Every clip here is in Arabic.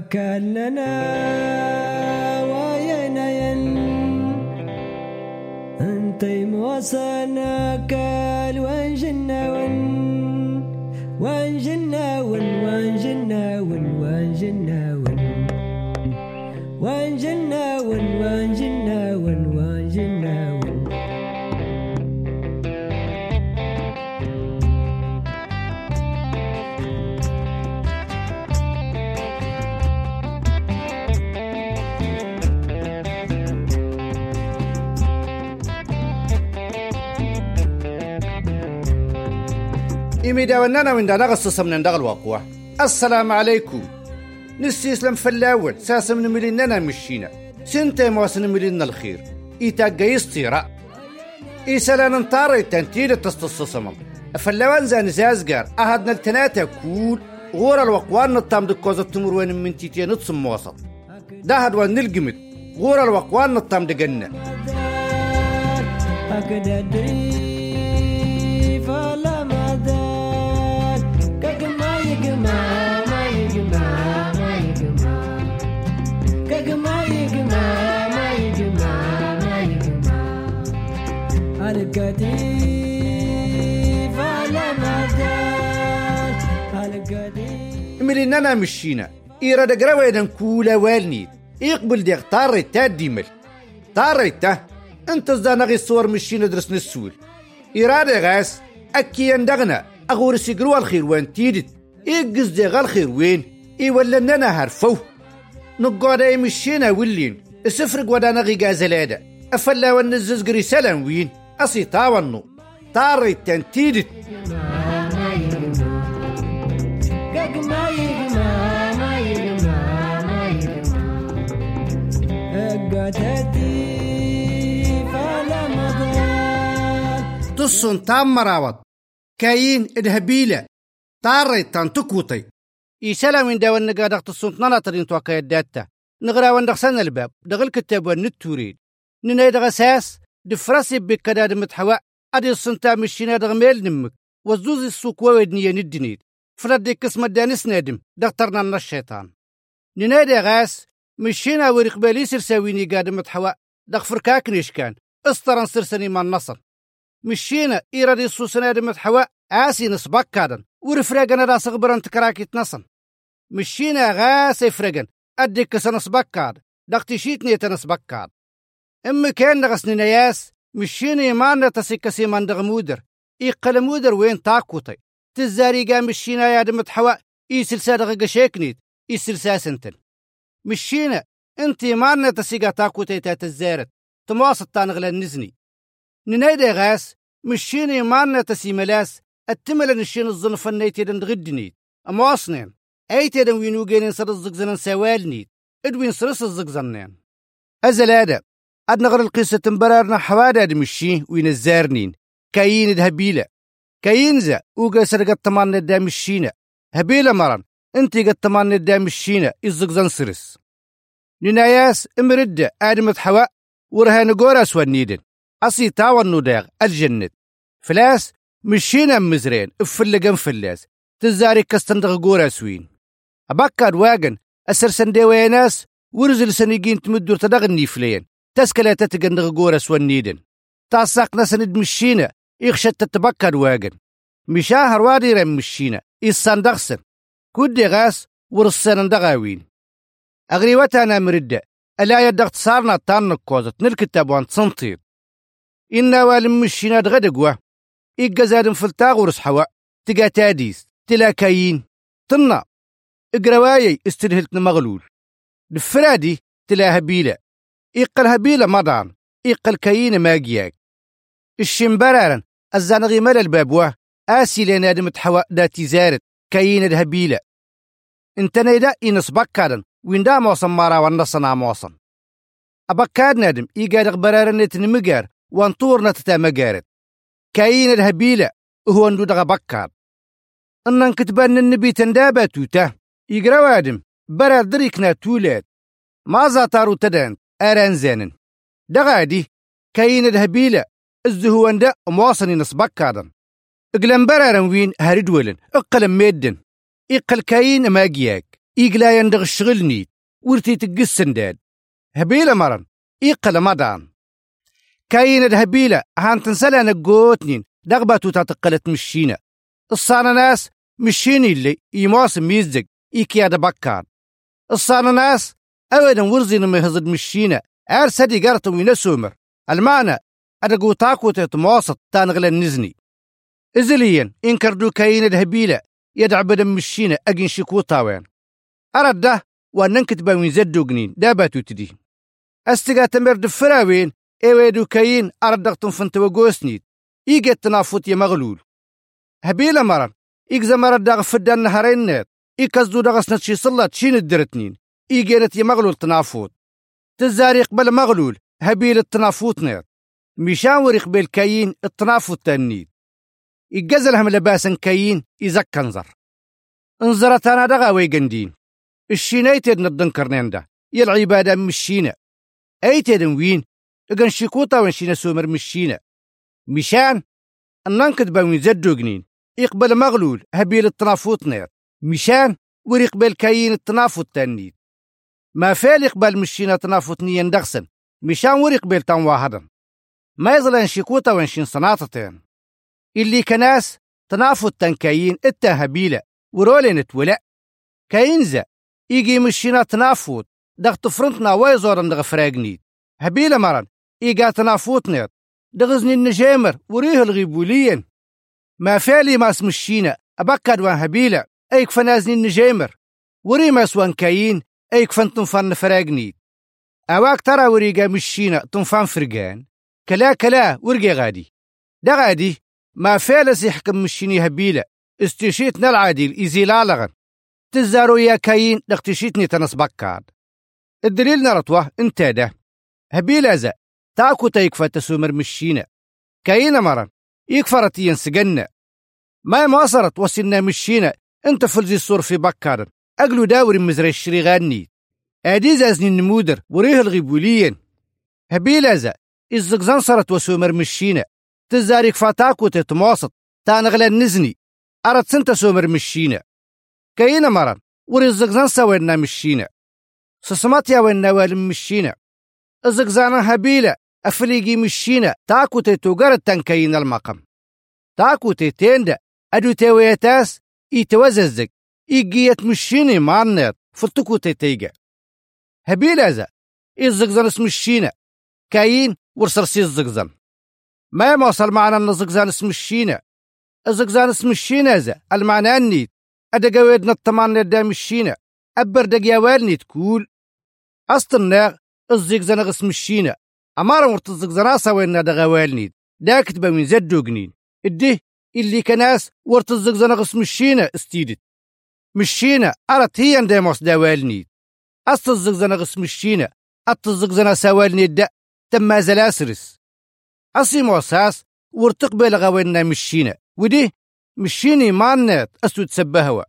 أكلنا وينين أنتي موصلنا كال وانجنا إميدا ونانا من دانا غصص من دغ الواقوة السلام عليكم. نسيسلم فلاول ساس من مليننا مشينا. سنتي مواسن ملينا الخير. إيتا قيستيرا إيسالا ننطاري تنتيل التصتصصمم فلاوان زان زازقار. أهدنا التناتا كول. غور الوقوان نطام دكوزة تمر وين من تيتيا نتصم وسط ده هدوان نلقمت. غور الوقوان نطام دقنا. أكدري الكتيف مليننا مشينا. إيرا دقراويدا كولا والنيد. يقبل ديغ طاري تا ديمل. طاري تا. انت زانغي الصور مشينا درس نسول. إيرا غاس أكي يندغنا أغور سيقروا الخير وين تيدت. إيقز ديغ الخير وين. إي ولا ننا هرفو. نقعد أي مشينا ولين. السفرق ودانا غي غازلادا أفلا ونزز قريسالا وين. تصن تام مراوض كاين إدهبيلة. طاري تنتكوطي إيسالا من داوان نقادق تصن نناطرين توقع الداتا. نغرا وندق سنة الباب. دغل كتاب ونتوريد ننايد غساس دفراسي بكداد متحوى أدي الصنتا مشينا دغميل نمك وزوز السوق وودنيا ندنيد فردي قسم الدانس نادم دغترنا من الشيطان. ننادي غاس مشينا ورق بالي سرساويني قادم متحوى دغ فركاك نيشكان استرن سرسني من النصر مشينا إيرادي سوسنا دم متحوى آسي نسبك كادن ورفراقنا راس غبران تكراكي تنصن مشينا غاس يفرقن أدي كسن نسبك كاد شيتني تنسبك كاد. إما كان نغسني نياس مشينا يمانا تسيكسي من دغ مودر. إيقل مودر وين تاكوتي؟ تزاري قام مشينا يا دم متحوى إي سلسا دغ قشيكنيت إي سلسا سنتن. مشينا انت مارنا تسيقا تاكوتي تات الزارت تمواصل تانغلا النزني ننايدي غاس مشيني مارنا تسي ملاس التملا نشين الظنف النيتي دن غدنيت أمواصنين ايتي دن وينو جينين سر الزقزنن سوالنيت. إدوين سرس الزقزنين ازلادا اد نغر القصة تنبرارنا حوادا دمشي وين الزارنين كاين دهبيلة كاين زا. وقا سرقة تمان ندام الشينا هبيلة مرن. انتي قد تمان ندام الشينا الزقزن سرس. نناياس امردة آدمة حواء. ورهان قوراس والنيدن أصي تاون نوداغ. الجنة. فلاس. مشينا مزرين. افلقن فلاس. تزاري كستندغ قوراس وين أبكاد واغن أسرسن ديويناس ورزل سنيجين تمدور تدغني فلين. تسكلا تتقندغ قوراس والنيدن. تاساقنا سند مشينا يخشت تتبكاد واغن مشاهر وادي رم مشينا إيساندغسن كودي غاس ورسان دغاوين أغريوتانا مردة ألا يدغت صارنا تان كوزت نالكتاب وان تصنطيط إنا والم مشينا دغدقوة إيقا زادن فلتاغ ورس حوا تقا تاديس تلا كاين طنا إقروايي استرهلت مغلول. الفرادي تلا هبيلة إيقا الهبيلة مضان إيقا الكاين ماقياك. الشمبرارن الزانغي مال البابوة آسي لنا دمت حوا داتي زارت كاين الهبيلة. إنت نيدا إنس بكارن وين دا موصن مارا ونصنا موصن. أبكاد نادم إيقاد برارن نتنمقار وانطورنا تتا مقارد كاين الهبيلة هو اندو دغا بكاد إنن كتبان النبي تندابا توتا يقرا وادم برا دريكنا تولاد ما زاتارو تدان أران زانن دغادي كاين الهبيلة الزهوان دا مواصني نصبك كادن. اقلن برارن وين هاردولن اقلن ميدن. إقل كاين ماجياك إيقلا يندغ الشغل نيت ورتي تقس سنداد. هبيلة مرن إيقل مدان. كاين الهبيلة هان تنسلا نقوتنين دغباتو تتقلت مشينا الصانا ناس مشيني اللي يموسم ميزق إيكياد بكار. الصانا ناس أولا ورزين ما يهزد مشينا أرسدي قرطم وينسومر المعنى أدقو تاكو تتموسط تانغلا النزني. إزليا إنكردو كاين الهبيلة يدع بدم مشينا أجن شكو تاوين أرد ده وأننكت باوين زدو جنين داباتو تدي. أستقا تمر دفراوين إيويدو كاين أردقتم فنتو وقوسنيد إيجت تنافوت يا مغلول. هبيلة مرن. إيجزا مرد داغ فدان نهارين نيت. إيكازدو داغس نتشي صلات شين الدرتنين. إيجينت يا مغلول تنافوت. تزاري قبل مغلول هبيل التنافوت نيت مشان وريق بالكاين التنافوت تنيد. إيجازلهم لباسن كاين إيزاك كنزر انزرت أنا دغا ويقندين الشينيتد ندنكرنين ده. يالعبادة مشينا أيتد وين؟ إغن شيكوتا ونشينا سومر مشينا مشان؟ الننكد باوين زدو جنين يقبل مغلول هبيل التنافوت نير. مشان؟ وريقبل كاين التنافوت تنيد. ما فال يقبل مشينا تنافوت نيان دغسن. مشان وريقبل تان واحدا ما يظلن شيكوتا ونشين صناطتين اللي كناس تنافوت تن كاين إتا هبيلة ورولين تولع كاين زا يجي مشينا تنافوت دغ فرنتنا ويزورن دغ فراغنيد هبيلة مرن إيجا تنافوت نيت. دغزني النجامر وريه الغيبوليين ما فالي ما اسمشينا أبكد وان هبيلة. أيك فنازني النجامر. وري ما سوان كاين أيك فن تنفان فراغنيد أواك ترى وريقا مشينا تنفان فرقان. كلا كلا ورقي غادي. دا غادي. ما فالس يحكم مشيني هبيلة. استشيتنا العادل إيزي لالغن تزارو يا كاين لاختشيتني تنس بكاد الدليل نرطوه انت ده. هبيلة زا. تاكو تيكفى تسومر مشينا كاين مرن. يكفرت ينسجنا ما مواصرت وسنا مشينا انت فلزي الصور في بكار. أقلو داوري مزري الشري غاني. أدي زازني النمودر وريه الغيبوليين. هبيلة زا الزقزان صارت وسومر مشينا تزاريك فاتاكو تتمواصط تانغلا النزني أرد سنت سومر مشينا كاين مرن وري الزقزان سوينا مشينا سسمات يا وين نوال مشينا الزقزان هبيلة أفليجي مشينا تاكو تتوغر التنكين المقام. تاكو تتيند أدو تيويتاس إيتوززق مشيني مانيت فتكو تتيجا هبيلة زا الزقزان اسم الشينا كاين ورسرسي الزقزان ما موصل معنا أن الزقزان اسم الشينا الزقزان اسم الشينا زا المعنى النيت أدقا ويدنا الطمان ندام الشينا أبر دقيا والني تقول الزقزان اسم الشينا أمارا ورت الزقزان سوينا دغا والني دا كتبا من زدو جنين إده اللي كناس ورت اسم الشينا استيدت. مشينا. أرت هي انداموس دا والني. أست الزقزان اسم الشينا أت الزقزان سوالني دا. تم زلاسرس أصي موساس ورتقبل غوينا مشينا. ودي مشيني مانت أسود تسبهوا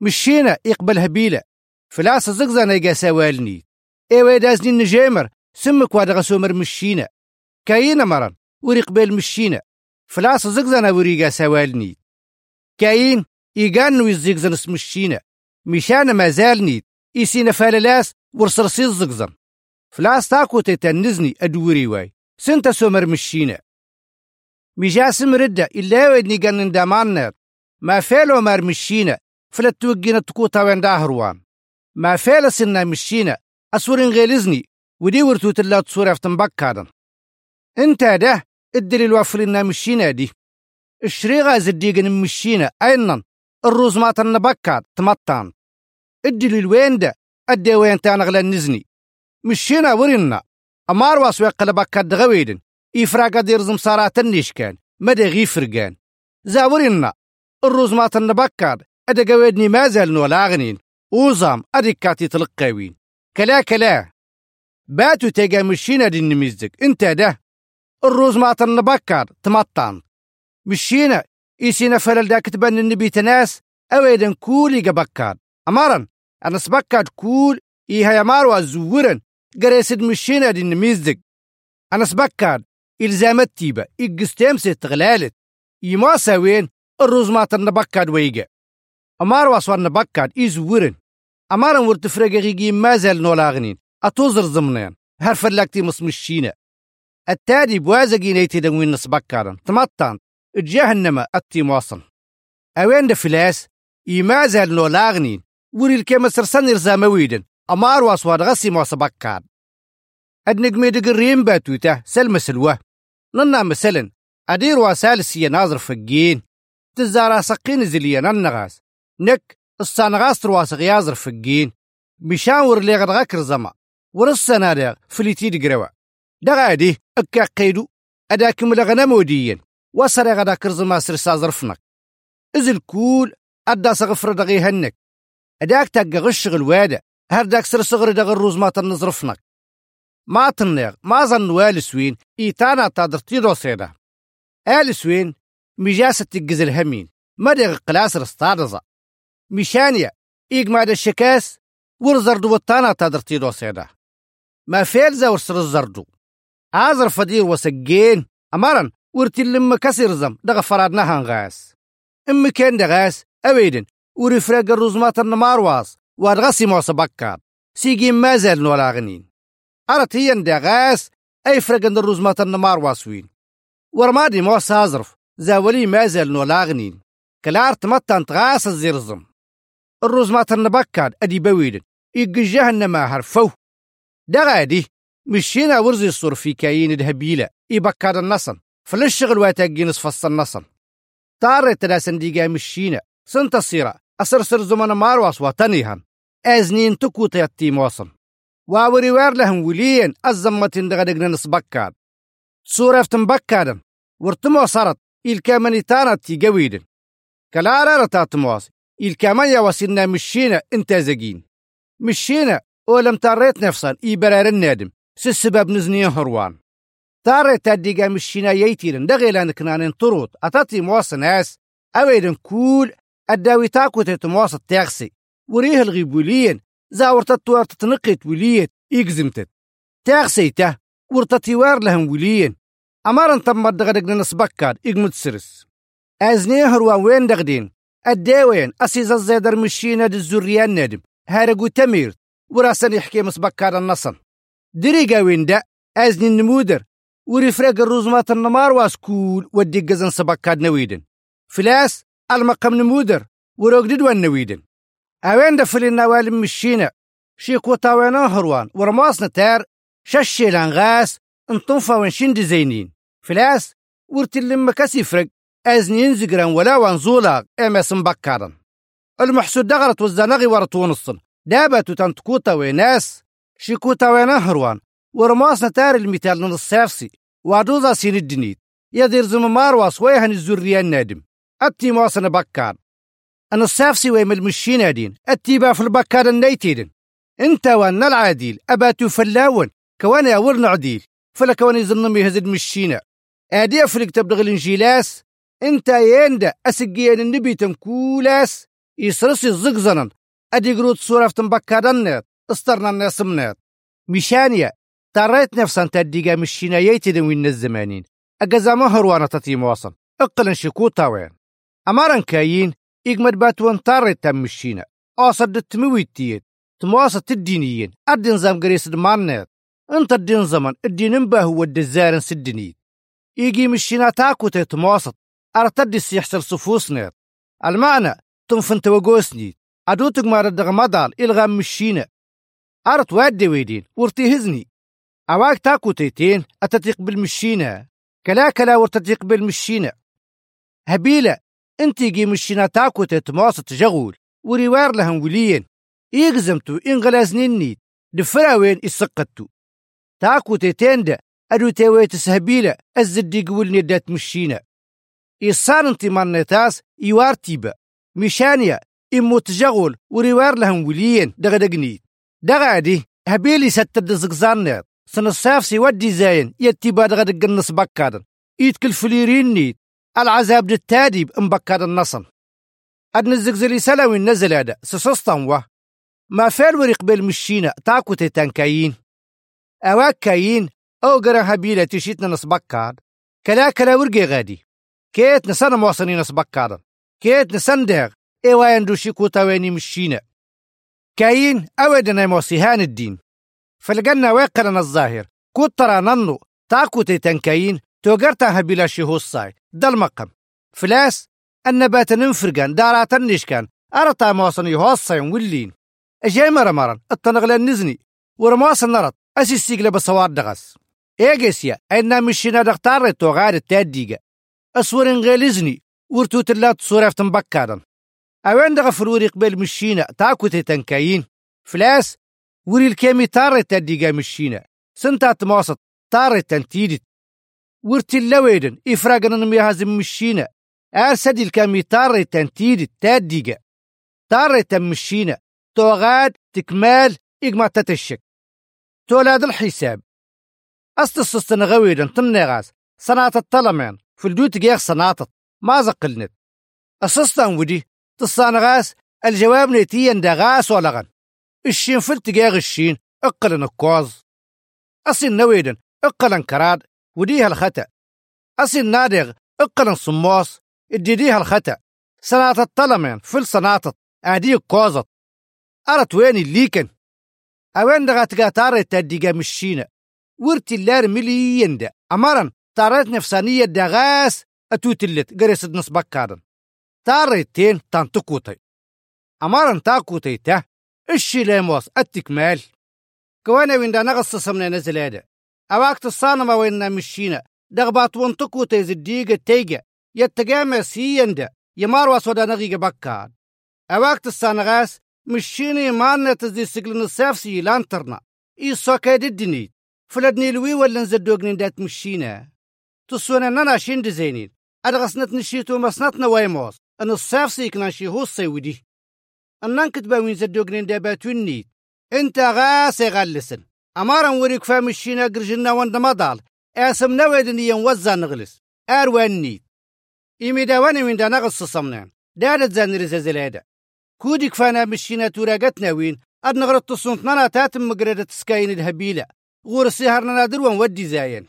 مشينا يقبل هبيلة. فلاس زقزان يقا سوالني أيوه دازني النجامر سمك واد غسومر مشينا. كاينة مرن وريقبل مشينا. فلاس زقزان وريقا سوالني كاين. يقانو يزقزن اسم مشينا مشان ما زالني. يسينا فاللاس ورصرصي الزقزن فلاس تاكو تتنزني أدوري واي. سنت سومر مشينا مجاسم ردة. إلا ودني قنن دامانر ما فعلوا مار مشينا فلا توقينا تكوتا وين داهروان. ما فعل سنة مشينا أسورين غيلزني ودي ورتو تلا تصورة في تنبكادن إنت ده. الدليل وافلنا مشينا دي. الشريغة زديقن مشينا أينن. الروز ما تنبكاد تمطان الدليل وين ده أدي وين تانغلا نزني. مشينا ورنا أمار واسوي قلبكاد غويدن إفراقا دير زمصارات النيشكان مدى غي فرقان زاورنا الروز ما تنبكاد أدا قويدني ما زال ولا أغنين. وزام أدكاتي تلقاوين. كلا كلا. باتو تيجا مشينا دي نميزك انت ده. الروز ما تنبكاد تمطان مشينا. إيسينا فلل دا كتبان النبي تناس أويدن كولي قبكاد أمارن أنا سبكاد كول إيها يماروا زورن قريسد مشينا دي نميزك أنا سبكاد إلزامت تيبا إقستيم ست غلالت. يما سوين الروز ما تنبكاد ويجا. أمار واسوان نبكاد إزورن. أمارن ورتفرق ما زال نولاغنين. أتوزر زمنين. هر فلاكتي مصمشينا التادي بوازقي نيتي دنوين نسبكارن تمطان جهنم أتي مواصن أوين دا فلاس؟ إما زال نولاغنين وري الكيما سرسان إرزامويدن أمار واسواد غسي موسبكار النجمي دقرين باتوتا سلم سلوه. ننا مثلا أدير وسالسية ناظر فقين. تزارا سقين زليا ننغاس نك السانغاس ترواس غيازر فقين. بشان ور لي غد غكر زما. ورسنا دا فليتي دقروا دغا دي أكا قيدو. أداكم لغنا وصر غدا كرزما سرسا ظرفنك إذ الكول أدا سغفر دغي هنك. أداك تاقا غش الوادة هرداك سر صغر دغ الروز ما تنظرفنك ما تنيغ ما ظن والسوين إيتانا تادرتي روسيدا آلسوين مجاسة تجز الهمين. مدغ قلاس رستارزا مشانيا إيق ماد الشكاس ورزردو وطانا تادرتي روسيدا ما فيل زور سر الزردو. عازر فدير وسجين. أمارن ورتي لما كسر زم دغ فرادنا هنغاس إم كان دغاس أويدن ورفراق الرزمات النمارواس وادغسي موسى بكار سيجي ما زال ولا غنين. أرتيان دغاس أي فرقن الرزمات النمارواس وين. ورمادي موسى أزرف زاولي ما زال ولا غنين. كلار تمتن تغاس الزرزم الرزمات النبكار أدي بويدن إيق جهنم هرفو دغادي مشينا ورزي الصور في كاين دهبيلة إيبكار النصن. فللشغل واتاقين فص النصن طار تلاسن ديقا مشينا. سنت الصيرة أسرسر زمن مارواس وطنيهن. أزنين تكو تيتي موصن. واوري وار لهم وليين الزمتين دغدقنا نسبكاد سورة فتنبكادن ورتمو صارت الكامني تانت تيقويدن كلارا رتاتمواس الكامان يواسينا مشينا انت زقين مشينا ولم تريت نفسا إبرار النادم سسبب نزني هروان. تاري تاديقا مشينا ييتيرن دغيلان كنانين طروت أتاتي مواص ناس أويدن كول الداوي تاكو تتمواص التاغسي وريه الغيبوليين زاورت التوار تتنقيت وليت إيقزمتت تاغسيته ورتتيوار لهم وليين. أمارن تم دغدق نسبكاد إيقمت سرس. أزني هروان وين دغدين؟ الداوين أسيز الزيدر مشينا دزوريان نادم. هارقو تمير وراسن يحكي مسبكاد النصن. دريقا وين دا؟ أزني النمودر. ورفرق الرزمات النمار واسكول ودي قزن سبكاد نويدن. فلاس المقام نمودر وروقدد والنويدن أوين دا فلين نوالم مشينا. شيكو تاوينا هروان ورماسنا تار ششي لانغاس انطنفا ونشند زينين فلاس ورتلم كسي فرق أزنين زقران ولا وانزولا إما سنبكارن المحسود دغرت والزنغي ورطون الصن دابتو تنتكوتا ويناس شيكوتا وينا هروان ورماسنا تار المثال من السافسي وادوزا سين الدنيت يدير زممار واسويهن الزريان نادم. أتي مواسنا بكار أنا السافسي ويم المشين دين أتي في البكار النيتيدن. إنت وأنا العاديل. أباتو فلاون. كوانا أول عديل فلا كواني ظنمي هزد مشينا آدي أفرق تبدغ الإنجيلاس. إنت يندا أسقيان النبي تنكولاس. يسرسي الزقزنن أدي قروت صورة تنبكارنات استرنا الناس منات مشانيا تريت نفسا تدقى مشينا ييتدن وين الزمانين. أجازا ما هروانة تتي مواصل. اقلن شكوتا وين أمارن كاين إجمد باتوان تاريت تم مشينا أصد التمويتيت تمواصل الدينيين الدين زم قريس دمانات انت الدين زمن الدين انباه هو الدزارن سدنيت. يجي مشينا تاكو تمواصل. أرتد يحصل صفوسنات المعنى تنفن توقوسنيت. أدوتك ما ردغ مدال إلغام مشينا أرت وادي ويدين ورتي هزني. أواك تاكو تيتين أتتيق بالمشينا كلا كلا ورتتيق بالمشينا هبيلة إنتي جي مشينا تاكو تتمواصل تجغول وريوار لهم وليين. يقزمتو إن غلازنينيت دفرا وين إسقتو تاكو تيتين دا أدو تيويت سهبيلة الزدي قولني دات مشينا إصان انتي مانيتاس يوار تيبا مشانيا إمو تجغول وريوار لهم وليين دغدقنيت دغادي هبيلي ستد زقزانيت سنصاف سي ودي زاين يتيبا دغدق النص بكادن. يتكل فليرين نيت العذاب دتاديب مبكاد النصن أدن الزقزلي سلاوي نزل هذا سسوستان وه ما فال ورق بالمشينا تاكو تتنكاين أواك كاين أو قرا هبيلة تشيتنا نصبكاد كلا كلا ورقي غادي. كيت نسان مواصني نصبكاد كيت نسان داغ. إيوا يندوشي كوتاويني مشينا. كاين أودنا موسيهان الدين. فلقنا ويقرنا الظاهر. كوت ترى ننو تاكو تيتن كاين توقرتها بلا شهوصاي دل مقام فلاس النبات ننفرقان دارات النشكان أرطا موصن يهوصين ولين. أجاي مرة التنغل نزني. ورموصن نرط. أسي السيقلة بصوار دغس إيجيسيا أنا مشينا دختار توغار التاديقة أصور غالزني ورتو تلات صورة تنبكادن. أوين دغ فروري قبل مشينا تاكو تنكاين فلاس وري الكامي تاري تاديقة مشينا سنتا تموسط تاري تنتيدت. ورتي اللويدن إفراقنا نميهازم مشينا أرسدي الكامي تاري تنتيدت تاديقة تاري تمشينا توغاد تكمال إجما تتشك. تولاد الحساب. أستصصتنا غويدا تمنغاس صناعة الطلمان في الدوت جيخ صناعة. ما زقلنت أسستان ودي. تصانغاس الجواب نيتيا دغاس ولغن. الشين فلت جيغ الشين اقلن الكوز أسين نويدن اقلن كراد وديها الخطأ أسين نادغ اقلن صموس اديديها الخطأ صناعة الطلمان في الصناعة أدي كوزت أرت ويني الليكن؟ أوين دغا تغاتار تدقى مشينا ورتي اللار مليين دا أمرن تارت نفسانية دغاس أتوتلت قريسد نسبك كادن. تاريتين تانتكوتي أمرن تاكوتي تا الشي ليموس التكمال كوانا وين دا نغص سمنا نزل هذا أواكت الصانمة وين مشينا دغبات وانتكوتي زديقة تيجا يتقامى سيين دا. يمار واسودا نغيق بكاد أواكت الصانغاس مشيني مانا تزدي سجلن السافسي لانترنا إي سوكا ددني فلدني لوي ولا نزدوغني دات مشينا. تصونا نانا شين زينين أدغسنت نشيتو مسنتنا ويموس أن السافسي كنا شي هو السيودي أنان كتبا وين زدوغني داباتون نيت إنت غاسي غالسن أمارا وريك فامشينا قرجنا وند مضال أسم نويدني ينوزا نغلس. أروان نيت. إيمي داواني وين دا نغص صمنان. دادت زان رزازلادا كودك فانا مشينا توراقتنا وين. أد نغرط تصنطنا تاتم مقردة سكاين الهبيلة. غور السهرنا نادر ودي زاين.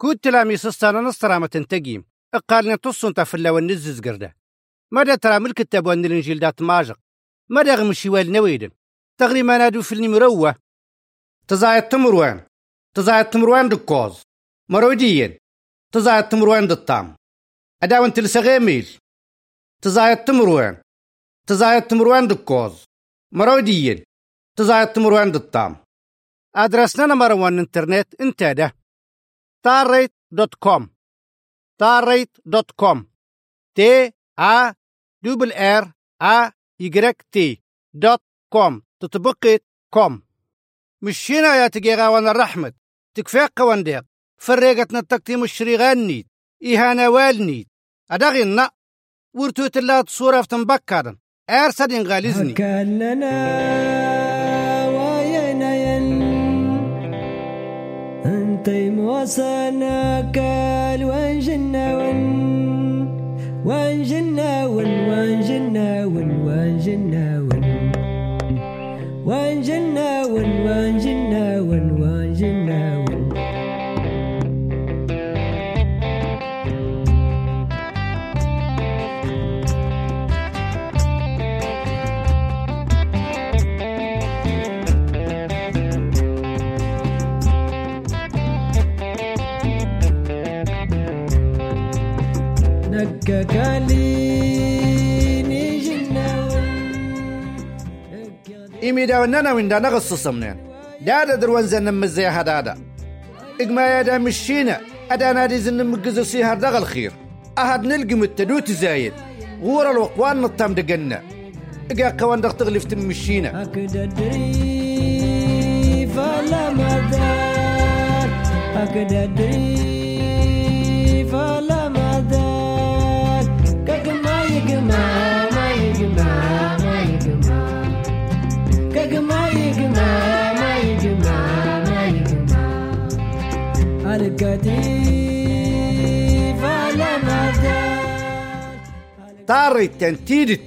كود تلامي سستانا نصرامة تنتقيم. إقالنا تصنطا فلا ونزز قردة. مدى ترى ملك التاب وان الانجيل دات ماجق؟ مدى غمشي والنويدن تغري ما نادو في المروة تزايد تمروان. تزايد تمروان دكوز. مروديين تزايد تمروان دالطام أداون تلسغيميل تزايد تمروان. تزايد تمروان دكوز. مروديين تزايد تمروان دالطام أدرسنا مروان إنترنت انت ده تاريت دوت كوم. تاريت دوت كوم. تي آ دبل آر آ تي دوت كوم تطبقت كوم. مشينا يا تجيغا وأنا الرحمة تكفيق وانديق فريقتنا التكتيم الشريغان نيت. إيهانا والنيت. أدغي النا ورتو تلات صورة في تنبكارن أرسدين غالزني كاننا وينين. انت موسانا كال وانجنا ون وانجنا ون وانجنا ون وانجنا ون وانجنا ون إيمي دا ونانا وين دا نغص صمنان دادا دروان زن مزي هدادا. إجما يا دا مشينا. أدا نادي زن مجزو سيهر دغ الخير. أهد نلقي متدوت زايد. غور الوقوان نطام دقنا. إجا قوان دغ تغلف تمشينا أكد أدري فلا مدار. أكد أدري الكتيف على مدار طاري تنتيدت